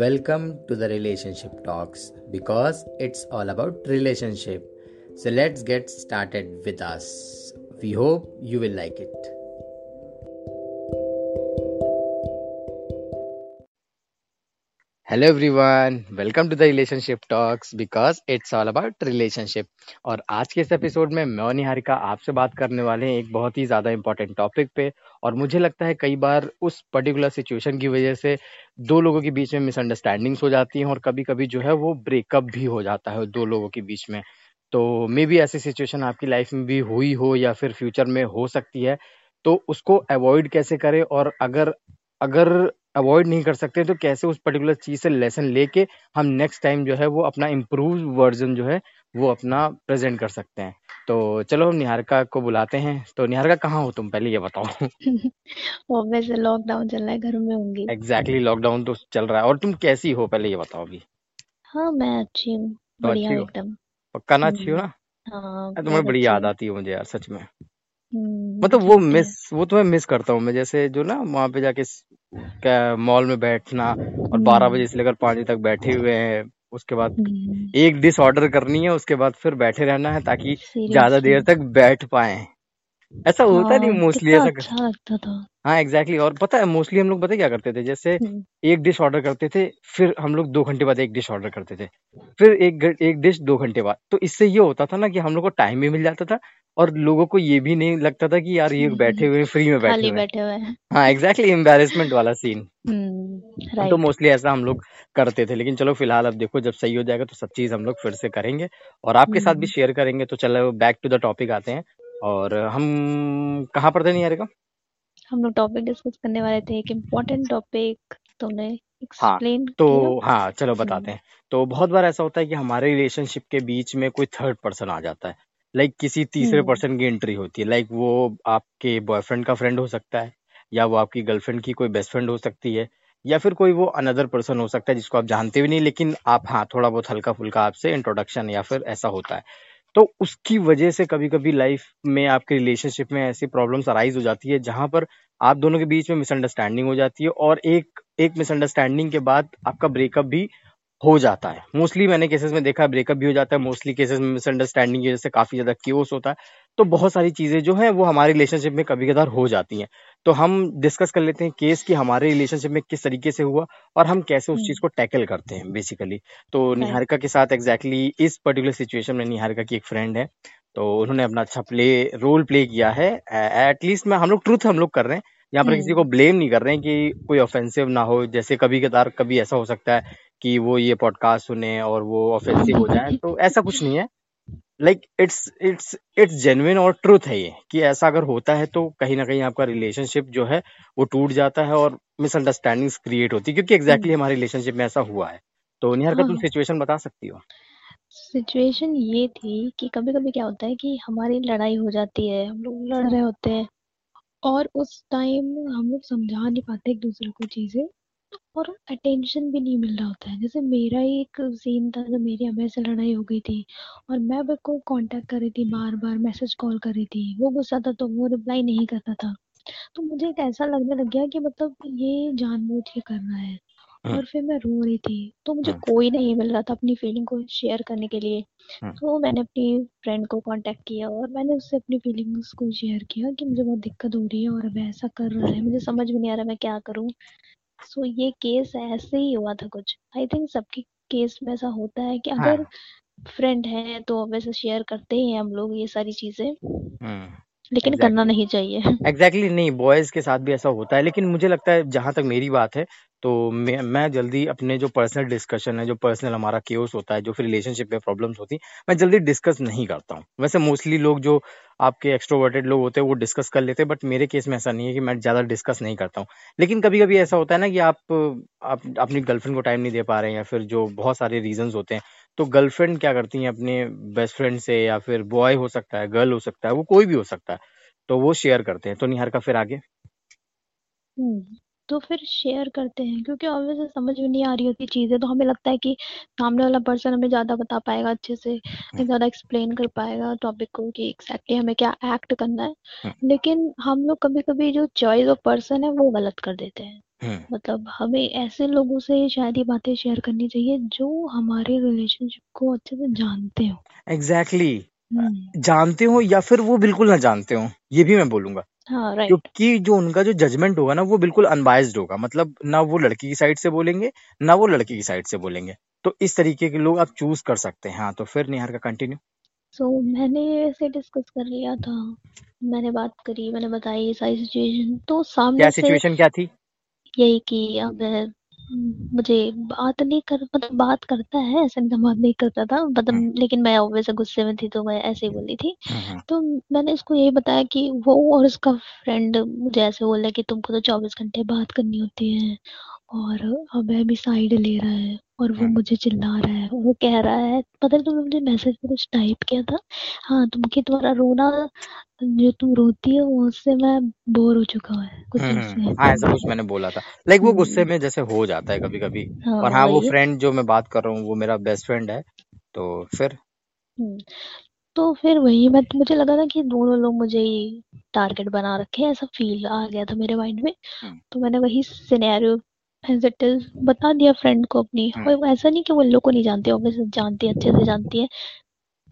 Welcome to the relationship talks because it's all about relationship. So let's get started with us. We hope you will like it. Hello everyone welcome to the relationship talks because it's all about relationship और आज के इस episode में मैं निहारिका आपसे बात करने वाले हैं एक बहुत ही ज़्यादा इंपॉर्टेंट टॉपिक पे। और मुझे लगता है कई बार उस पर्टिकुलर सिचुएशन की वजह से दो लोगों के बीच में मिसअंडरस्टैंडिंग्स हो जाती हैं और कभी कभी जो है वो ब्रेकअप भी हो जाता है दो लोगों के बीच में। तो मे बी ऐसी सिचुएशन आपकी लाइफ में भी हुई हो या फिर फ्यूचर में हो सकती है। तो उसको अवॉइड कैसे करें? और अगर अगर अवॉइड नहीं कर सकते तो कैसे उस पर्टिकुलर चीज़ से लेसन लेके हम नेक्स्ट टाइम जो है वो अपना इम्प्रूव वर्जन जो है वो अपना प्रेजेंट कर सकते हैं। तो चलो हम निहारिका को बुलाते हैं। तो निहारिका कहाँ हो तुम? पहले ये बताओ। वैसे लॉकडाउन चल रहा है घर में होंगी। एग्जैक्टली लॉकडाउन तो चल रहा है। और तुम कैसी हो? पहले ये बताओ अभी। हाँ मैं अच्छी हूँ। तो बढ़िया एकदम। पक्का ना अच्छी हो हम्म, ना? हाँ तुम्हें बड़ी याद आती है मुझे यार सच में। हम्म, मतलब वो मिस वो तुम्हें मिस करता हूँ मैं जैसे जो ना वहाँ पे जाके क्या मॉल में बैठना और बारह बजे हम्म, से लेकर पाँच बजे तक बैठे हुए हैं। उसके बाद हम्म, एक डिश ऑर्डर करनी है उसके बाद फिर बैठे रहना है ताकि ज़्यादा देर तक बैठ पाए। ऐसा होता नहीं मोस्टली ऐसा अच्छा लगता था। हाँ एग्जैक्टली exactly. और पता है मोस्टली हम लोग पता क्या करते थे? जैसे हम्म, एक डिश ऑर्डर करते थे फिर हम लोग दो घंटे बाद एक डिश ऑर्डर करते थे। फिर एक एक डिश दो घंटे बाद। तो इससे ये होता था ना कि हम लोग को टाइम भी मिल जाता था और लोगों को ये भी नहीं लगता था कि यार ये बैठे हम्म, हुए फ्री में बैठे हुए बैठे हुए हाँ। एग्जैक्टली एम्बेरसमेंट वाला सीन हम्म तो मोस्टली ऐसा हम लोग करते थे लेकिन चलो फ़िलहाल अब देखो जब सही हो जाएगा तो सब चीज़ हम लोग फिर से करेंगे। और आपके साथ भी हम्म। शेयर करेंगे तो चलो बैक टू द टॉपिक आते हैं। और हम कहाँ पर थे नहीं यार हम लोग टॉपिक डिस्कस करने वाले थे एक इम्पोर्टेंट टॉपिक तुमने हाँ एक्सप्लेन तो हाँ चलो बताते हम्म। हैं। तो बहुत बार ऐसा होता है कि हमारे रिलेशनशिप के बीच में कोई थर्ड पर्सन आ जाता है। लाइक किसी तीसरे हम्म। पर्सन की एंट्री होती है। लाइक वो आपके बॉयफ्रेंड का फ्रेंड हो सकता है या वो आपकी गर्लफ्रेंड की कोई बेस्ट फ्रेंड हो सकती है या फिर कोई वो अनदर पर्सन हो सकता है जिसको आप जानते भी नहीं लेकिन आप हाँ थोड़ा बहुत हल्का फुल्का आपसे इंट्रोडक्शन या फिर ऐसा होता है। तो उसकी वजह से कभी कभी लाइफ में आपके रिलेशनशिप में ऐसी प्रॉब्लम्स अराइज हो जाती है जहाँ पर आप दोनों के बीच में मिसअंडरस्टैंडिंग हो जाती है और एक एक मिसअंडरस्टैंडिंग के बाद आपका ब्रेकअप भी हो जाता है। मोस्टली मैंने केसेस में देखा है ब्रेकअप भी हो जाता है। मोस्टली केसेस में मिसअंडरस्टैंडिंग की वजह से काफ़ी ज़्यादा क्योस होता है। तो बहुत सारी चीज़ें जो है वो हमारे रिलेशनशिप में कभी कदार हो जाती हैं। तो हम डिस्कस कर लेते हैं केस कि हमारे रिलेशनशिप में किस तरीके से हुआ और हम कैसे उस चीज़ हम्म को टैकल करते हैं बेसिकली तो राइट निहारिका के साथ एग्जैक्टली exactly इस पर्टिकुलर सिचुएशन में निहारिका की एक फ्रेंड है। तो उन्होंने अपना अच्छा प्ले रोल प्ले किया है। एटलीस्ट मैं हम लोग ट्रूथ हम लोग कर रहे हैं। यहाँ पर किसी को हम्म ब्लेम नहीं कर रहे हैं कि कोई ऑफेंसिव ना हो। जैसे कभी कदार कभी ऐसा हो सकता है कि वो ये पॉडकास्ट सुने और वो ऑफेंसिव हो जाए तो ऐसा कुछ नहीं है। Like it's it's it's genuine और ट्रूथ है ये कि ऐसा अगर होता है तो कहीं ना कहीं आपका रिलेशनशिप जो है वो टूट जाता है और मिसअंडरस्टैंडिंग्स क्रिएट होती है क्योंकि एग्जैक्टली हम्म, हमारे रिलेशनशिप में ऐसा हुआ है। तो निहार का तुम हाँ। सिचुएशन बता सकती हो? सिचुएशन ये थी कि कभी कभी क्या होता है कि हमारी लड़ाई हो जाती है हम लोग लड़ रहे होते हैं और उस टाइम हम लोग समझा नहीं पाते एक दूसरे को चीज़ें। और अटेंशन भी नहीं मिल रहा होता है। जैसे मेरा ही एक सीन था जब मेरी अभय से लड़ाई हो गई थी और मैं अभय को कांटेक्ट कर रही थी बार बार मैसेज कॉल कर रही थी वो गुस्सा था तो वो रिप्लाई नहीं करता था। तो मुझे एक ऐसा लगने लग गया कि मतलब ये जानबूझ के कर रहा है हम्म और फिर मैं रो रही थी। तो मुझे हम्म कोई नहीं मिल रहा था अपनी फीलिंग को शेयर करने के लिए। हम्म तो मैंने अपनी फ्रेंड को कांटेक्ट किया और मैंने उससे अपनी फीलिंग्स को शेयर किया कि मुझे बहुत दिक्कत हो रही है और अब ऐसा कर रहा है मुझे समझ में नहीं आ रहा मैं क्या करूँ। सो ये केस ऐसे ही हुआ था कुछ। आई थिंक सबके केस में ऐसा होता है कि अगर हाँ फ्रेंड है तो वैसे शेयर करते ही हम लोग ये सारी चीज़ें। लेकिन लेकिन करना नहीं चाहिए। एग्जैक्टली exactly नहीं बॉयज़ के साथ भी ऐसा होता है। लेकिन मुझे लगता है जहाँ तक मेरी बात है तो मैं मैं जल्दी अपने जो पर्सनल डिस्कशन है, जो पर्सनल हमारा केओस होता है, जो फिर रिलेशनशिप में प्रॉब्लम्स होती है, मैं जल्दी डिस्कस नहीं करता हूँ। वैसे मोस्टली लोग जो आपके एक्सट्रोवर्टेड लोग होते हैं, वो डिस्कस कर लेते हैं बट मेरे केस में ऐसा नहीं है कि मैं ज़्यादा डिस्कस नहीं करता हूँ। लेकिन कभी कभी ऐसा होता है ना कि आप आप, अपनी गर्लफ्रेंड को टाइम नहीं दे पा रहे हैं या फिर जो बहुत सारे रीजंस होते हैं तो गर्लफ्रेंड क्या करती है अपने बेस्ट फ्रेंड से या फिर बॉय हो सकता है गर्ल हो सकता है, वो कोई भी हो सकता है तो वो शेयर करते हैं। तो निहार का फिर आगे। हम्म। तो फिर शेयर करते हैं क्योंकि ऑब्वियसली समझ में नहीं आ रही होती चीज़ें तो हमें लगता है कि सामने वाला पर्सन हमें ज़्यादा बता पाएगा अच्छे से हम्म, ज़्यादा एक्सप्लेन कर पाएगा टॉपिक को कि एग्जैक्टली हमें क्या एक्ट करना है। हम्म, लेकिन हम लोग कभी कभी जो चॉइस ऑफ़ पर्सन है वो गलत कर देते हैं। हम्म। मतलब हमें ऐसे लोगों से शायद ये बातें शेयर करनी चाहिए जो हमारे रिलेशनशिप को अच्छे से जानते हो। एग्जैक्टली हम्म। जानते हो या फिर वो बिल्कुल ना जानते हो ये भी मैं बोलूँगा। हाँ राइट क्योंकि जो उनका जो जजमेंट होगा ना वो बिल्कुल अनबायस्ड होगा। मतलब ना वो लड़की की साइड से बोलेंगे ना वो लड़की की साइड से बोलेंगे। तो इस तरीके के लोग आप चूज़ कर सकते हैं। हाँ तो फिर निहार का कंटिन्यू सो so, मैंने ऐसे डिस्कस कर लिया था। मैंने बात करी मैंने बताई सारी सिचुएशन तो सामने क्या सिचुएशन क्या थी? यही की अब मुझे बात नहीं कर मतलब बात करता है ऐसा नहीं था बात नहीं करता था हम्म। मतलब लेकिन मैं ऑब्वियस गुस्से में थी तो मैं ऐसे ही बोली थी। हम्म हम्म। तो मैंने इसको यही बताया कि वो और उसका फ्रेंड मुझे ऐसे बोला कि तुमको तो चौबीस घंटे बात करनी होती है। और अभय भी साइड ले रहा है और वो हम्म। मुझे चिल्ला रहा है वो कह रहा है पता नहीं तुमने मुझे मैसेज में कुछ टाइप किया था? हाँ तुमकी तुम्हारा रोना जो तुम रोती है उससे मैं बोर हो चुका है कुछ हम्म ऐसे हम्म, हाँ ऐसा कुछ मैंने बोला था। लाइक वो गुस्से हम्म, में जैसे हो जाता है कभी कभी हाँ और हाँ वो फ्रेंड जो मैं बात कर रहा हूँ वो मेरा बेस्ट फ्रेंड है तो फिर? हम्म, तो फिर वही मैं मुझे लगा था कि दोनों लोग मुझे ही टारगेट बना रखे हैं ऐसा फील आ गया था मेरे माइंड में। हम्म। तो मैंने वही सिनेरियो एज इट इज़ बता दिया फ्रेंड को अपनी। हम्म। और ऐसा नहीं कि वो इन लोग को नहीं जानती ऑब्वियसली जानती है अच्छे से जानती है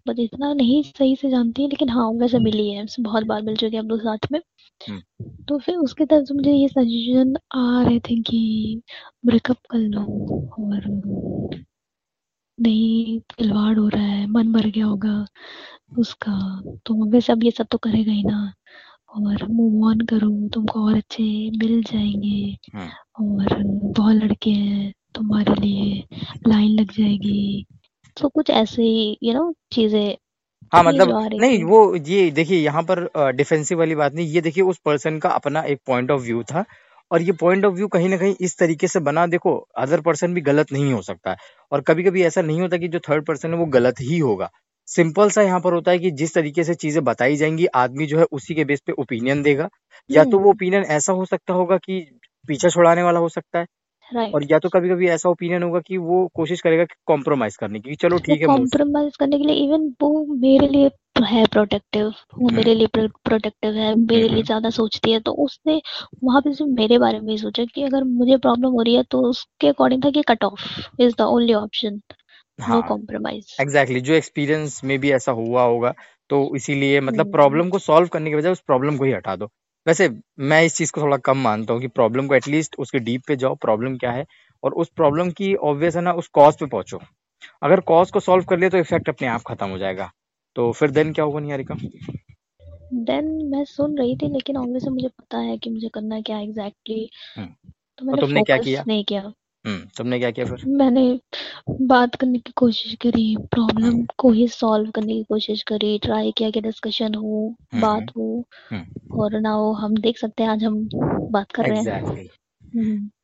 बट इतना नहीं सही से जानती है लेकिन हाँ वैसे मिली है हमसे बहुत बार मिल चुके हैं हम लोग साथ में। हम्म। तो फिर उसके तरफ़ से मुझे ये सजेशन आ रहे थे कि ब्रेकअप कर लो और नहीं खिलवाड़ हो रहा है मन भर गया होगा उसका तो वैसे अब ये सब तो करेगा ही ना। और मूव ऑन करो तुमको और अच्छे मिल जाएँगे। हम्म और बहुत लड़के हैं तुम्हारे लिए लाइन लग जाएगी। तो कुछ ऐसे ही यू नो चीज़ें हाँ मतलब जो आ रही नहीं थी वो ये देखिए यहाँ पर डिफेंसिव वाली बात नहीं ये देखिए उस पर्सन का अपना एक पॉइंट ऑफ़ व्यू था। और ये पॉइंट ऑफ़ व्यू कहीं ना कहीं इस तरीके से बना देखो अदर पर्सन भी गलत नहीं हो सकता। है और कभी कभी ऐसा नहीं होता कि जो थर्ड पर्सन है वो गलत ही होगा। सिंपल सा यहाँ पर होता है कि जिस तरीके से चीज़ें बताई जाएँगी आदमी जो है उसी के बेस पे ओपिनियन देगा। या तो वो हम्म ओपिनियन ऐसा हो सकता होगा कि पीछा छुड़ाने वाला हो सकता है और या तो कभी कभी ऐसा ओपिनियन होगा कि वो कोशिश करेगा कि कॉम्प्रोमाइज करने की चलो ठीक है कॉम्प्रोमाइज करने के लिए इवन वो मेरे लिए है प्रोटेक्टिव वो मेरे लिए प्रोटेक्टिव है मेरे लिए ज़्यादा सोचती है। तो उसने वहाँ पे सिर्फ़ मेरे बारे में सोचा कि अगर मुझे प्रॉब्लम हो रही है तो उसके अकॉर्डिंग था कि cut off is the only option no हाँ कॉम्प्रोमाइज। एग्जैक्टली exactly, जो एक्सपीरियंस में भी ऐसा हुआ होगा तो इसीलिए मतलब हम्म। प्रॉब्लम को सॉल्व करने के बजाय उस प्रॉब्लम को ही हटा दो। वैसे मैं इस चीज़ को थोड़ा कम मानता हूँ कि प्रॉब्लम को एटलीस्ट उसके डीप पे जाओ प्रॉब्लम क्या है और उस प्रॉब्लम की ऑब्वियस है ना उस कॉज पे पहुंचो। अगर कॉज को सॉल्व कर लिया तो इफ़ेक्ट अपने आप खत्म हो जाएगा। तो फिर देन क्या होगा निहारिका? देन मैं सुन रही थी लेकिन ऑब्वियसली मुझे पता है कि मुझे करना क्या एग्जैक्टली exactly, हम्म। तो मैंने तुमने क्या किया? नहीं किया। हम्म तुमने क्या किया फिर? मैंने बात करने की कोशिश करी प्रॉब्लम हम्म। को ही सॉल्व करने की कोशिश करी ट्राई किया कि डिस्कशन हो हम्म बात हो और ना हो हम देख सकते हैं आज हम बात कर रहे हैं। एग्जैक्टली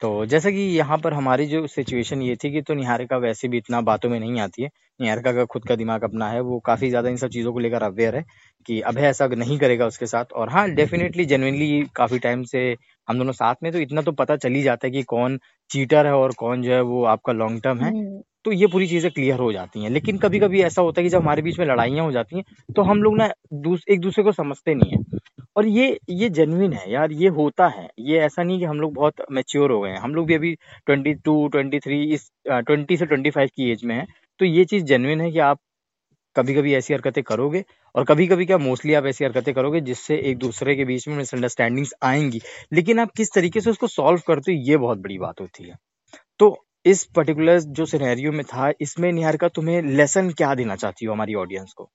तो जैसा कि यहाँ पर हमारी जो सिचुएशन ये थी कि तो निहारिका वैसे भी इतना बातों में नहीं आती है। निहारिका का खुद का दिमाग अपना है वो काफ़ी ज़्यादा इन सब चीज़ों को लेकर अवेयर है कि अभय ऐसा नहीं करेगा उसके साथ। और हाँ डेफिनेटली जेनुइनली काफ़ी टाइम से हम दोनों साथ में तो इतना तो पता चल ही जाता है कि कौन चीटर है और कौन जो है वो आपका लॉन्ग टर्म है। हम्म, तो ये पूरी चीज़ें क्लियर हो जाती हैं। लेकिन कभी कभी ऐसा होता है कि जब हमारे बीच में लड़ाइयाँ हो जाती हैं तो हम लोग ना दूस, एक दूसरे को समझते नहीं है। और ये ये जेन्युइन है यार ये होता है। ये ऐसा नहीं कि हम लोग बहुत मेच्योर हो गए हैं। हम लोग भी अभी ट्वेंटी टू ट्वेंटी थ्री इस ट्वेंटी से ट्वेंटी फाइव की एज में है। तो ये चीज़ जेन्युइन है कि आप कभी कभी ऐसी हरकतें करोगे? और कभी कभी क्या मोस्टली आप ऐसी हरकतें करोगे जिससे एक दूसरे के बीच में मिसअंडरस्टैंडिंग्स आएँगी? लेकिन आप किस तरीके से उसको सॉल्व करते हो, ये बहुत बड़ी बात होती है। तो इस पर्टिकुलर जो सिनेरियो में था, इसमें निहारिका तुम्हें लेसन क्या देना चाहती हो हमारी ऑडियंस को?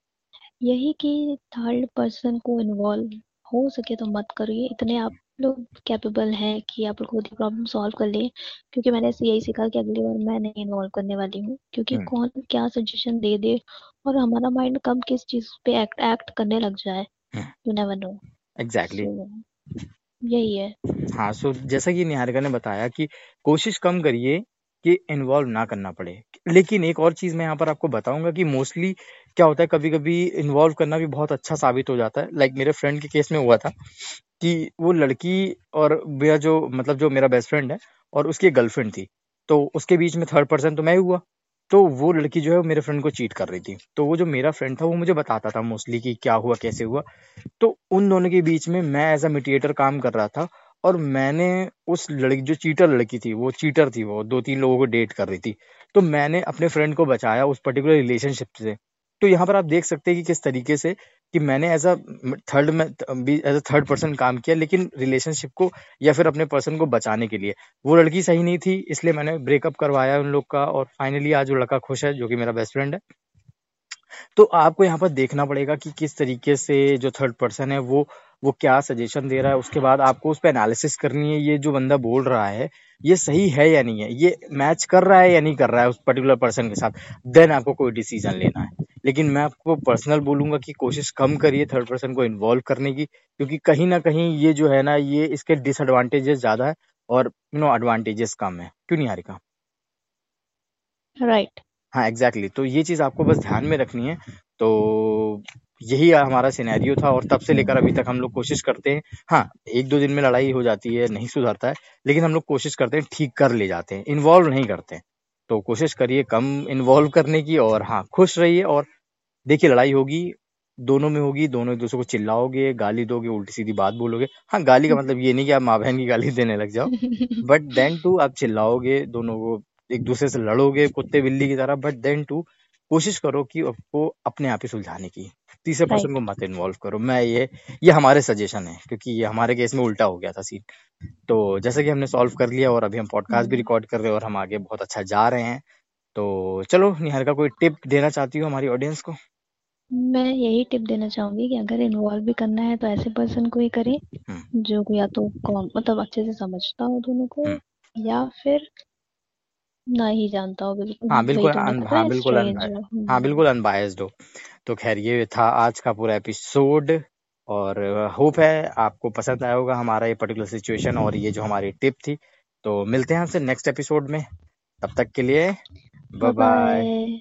यही कि थर्ड पर्सन को इन्वॉल्व हो सके तो मत करिए, इतने आप लोग कैपेबल हैं कि आप लोग खुद ही प्रॉब्लम सॉल्व कर लिए क्योंकि मैंने ऐसे यही सीखा कि अगली बार मैं नहीं इन्वॉल्व करने वाली हूँ क्योंकि हम्म। कौन क्या सजेशन दे दे और हमारा माइंड कब किस चीज़ पे एक्ट एक्ट करने लग जाए यू नेवर नो एग्जैक्टली यही है। हाँ सो जैसा कि निहारिका ने बताया कि कोशिश कम करिए कि इन्वॉल्व ना करना पड़े। लेकिन एक और चीज़ मैं यहाँ पर आपको बताऊँगा कि मोस्टली क्या होता है कभी कभी इन्वॉल्व करना भी बहुत अच्छा साबित हो जाता है। लाइक मेरे फ्रेंड के केस में हुआ था कि वो लड़की और मेरा जो मतलब जो मेरा बेस्ट फ्रेंड है और उसकी गर्लफ्रेंड थी तो उसके बीच में थर्ड पर्सन तो मैं ही हुआ। तो वो लड़की जो है मेरे फ्रेंड को चीट कर रही थी। तो वो जो मेरा फ्रेंड था वो मुझे बताता था मोस्टली कि क्या हुआ, कैसे हुआ। तो उन दोनों के बीच में मैं एज अ मीडिएटर काम कर रहा था और मैंने उस लड़की, जो चीटर लड़की थी, वो चीटर थी वो, दो तीन लोगों को डेट कर रही थी। तो मैंने अपने फ्रेंड को बचाया उस पर्टिकुलर रिलेशनशिप से। तो यहाँ पर आप देख सकते हैं कि किस तरीके से कि मैंने एज अ थर्ड में, भी एज अ थर्ड पर्सन काम किया, लेकिन रिलेशनशिप को या फिर अपने पर्सन को बचाने के लिए। वो लड़की सही नहीं थी, इसलिए मैंने ब्रेकअप करवाया उन लोग का और फाइनली आज वो लड़का खुश है, जो कि मेरा बेस्ट फ्रेंड है। तो आपको यहाँ पर देखना पड़ेगा कि किस तरीके से जो थर्ड पर्सन है, वो वो क्या सजेशन दे रहा है, उसके बाद आपको उस पर एनालिसिस करनी है, ये जो बंदा बोल रहा है, ये सही है या नहीं है? ये मैच कर रहा है या नहीं कर रहा है उस पर्टिकुलर पर्सन के साथ? देन आपको कोई डिसीज़न लेना है। लेकिन मैं आपको पर्सनल बोलूँगा कि कोशिश कम करिए थर्ड पर्सन को इन्वॉल्व करने की, क्योंकि कहीं ना कहीं ये जो है ना, ये इसके डिसएडवांटेजेस ज़्यादा है और यू नो एडवांटेजेस कम है। क्यों नहीं, हारिका? राइट हाँ एग्जैक्टली exactly. तो ये चीज़ आपको बस ध्यान में रखनी है। तो यही हमारा सिनेरियो था और तब से लेकर अभी तक हम लोग कोशिश करते हैं। हाँ एक दो दिन में लड़ाई हो जाती है नहीं सुधरता है लेकिन हम लोग कोशिश करते हैं ठीक कर ले जाते हैं इन्वॉल्व नहीं करते हैं। तो कोशिश करिए कम इन्वॉल्व करने की और हाँ खुश रहिए और देखिए लड़ाई होगी दोनों में होगी दोनों एक दूसरे को चिल्लाओगे गाली दोगे उल्टी सीधी बात बोलोगे। हाँ गाली का मतलब ये नहीं कि आप माँ बहन की गाली देने लग जाओ बट देन टू आप चिल्लाओगे दोनों को एक दूसरे से लड़ोगे कुत्ते बिल्ली की तरह बट देन टू कोशिश करो कि आपको अपने आप ही सुलझाने की। तीसरे पर्सन को मत इन्वॉल्व करो। मैं ये ये हमारे सजेशन है क्योंकि ये हमारे केस में उल्टा हो गया था सीन तो जैसे कि हमने सॉल्व कर लिया और अभी हम पॉडकास्ट भी रिकॉर्ड कर रहे हैं और हम आगे बहुत अच्छा जा रहे हैं। तो चलो निहार का कोई टिप देना चाहती हो हमारी ऑडियंस को? मैं यही टिप देना चाहूँगी कि अगर इन्वॉल्व भी करना है तो ऐसे पर्सन को ही करें जो या तो मतलब अच्छे से समझता हो दोनों को या फिर ही जानता हो बिल्कुल। हाँ बिल्कुल अन, हाँ बिल्कुल हाँ। बिल्कुल अनबायस्ड हो। तो खैर ये था आज का पूरा एपिसोड और होप है आपको पसंद आया होगा हमारा ये पर्टिकुलर सिचुएशन और ये जो हमारी टिप थी। तो मिलते हैं हमसे नेक्स्ट एपिसोड में। तब तक के लिए बाय बाय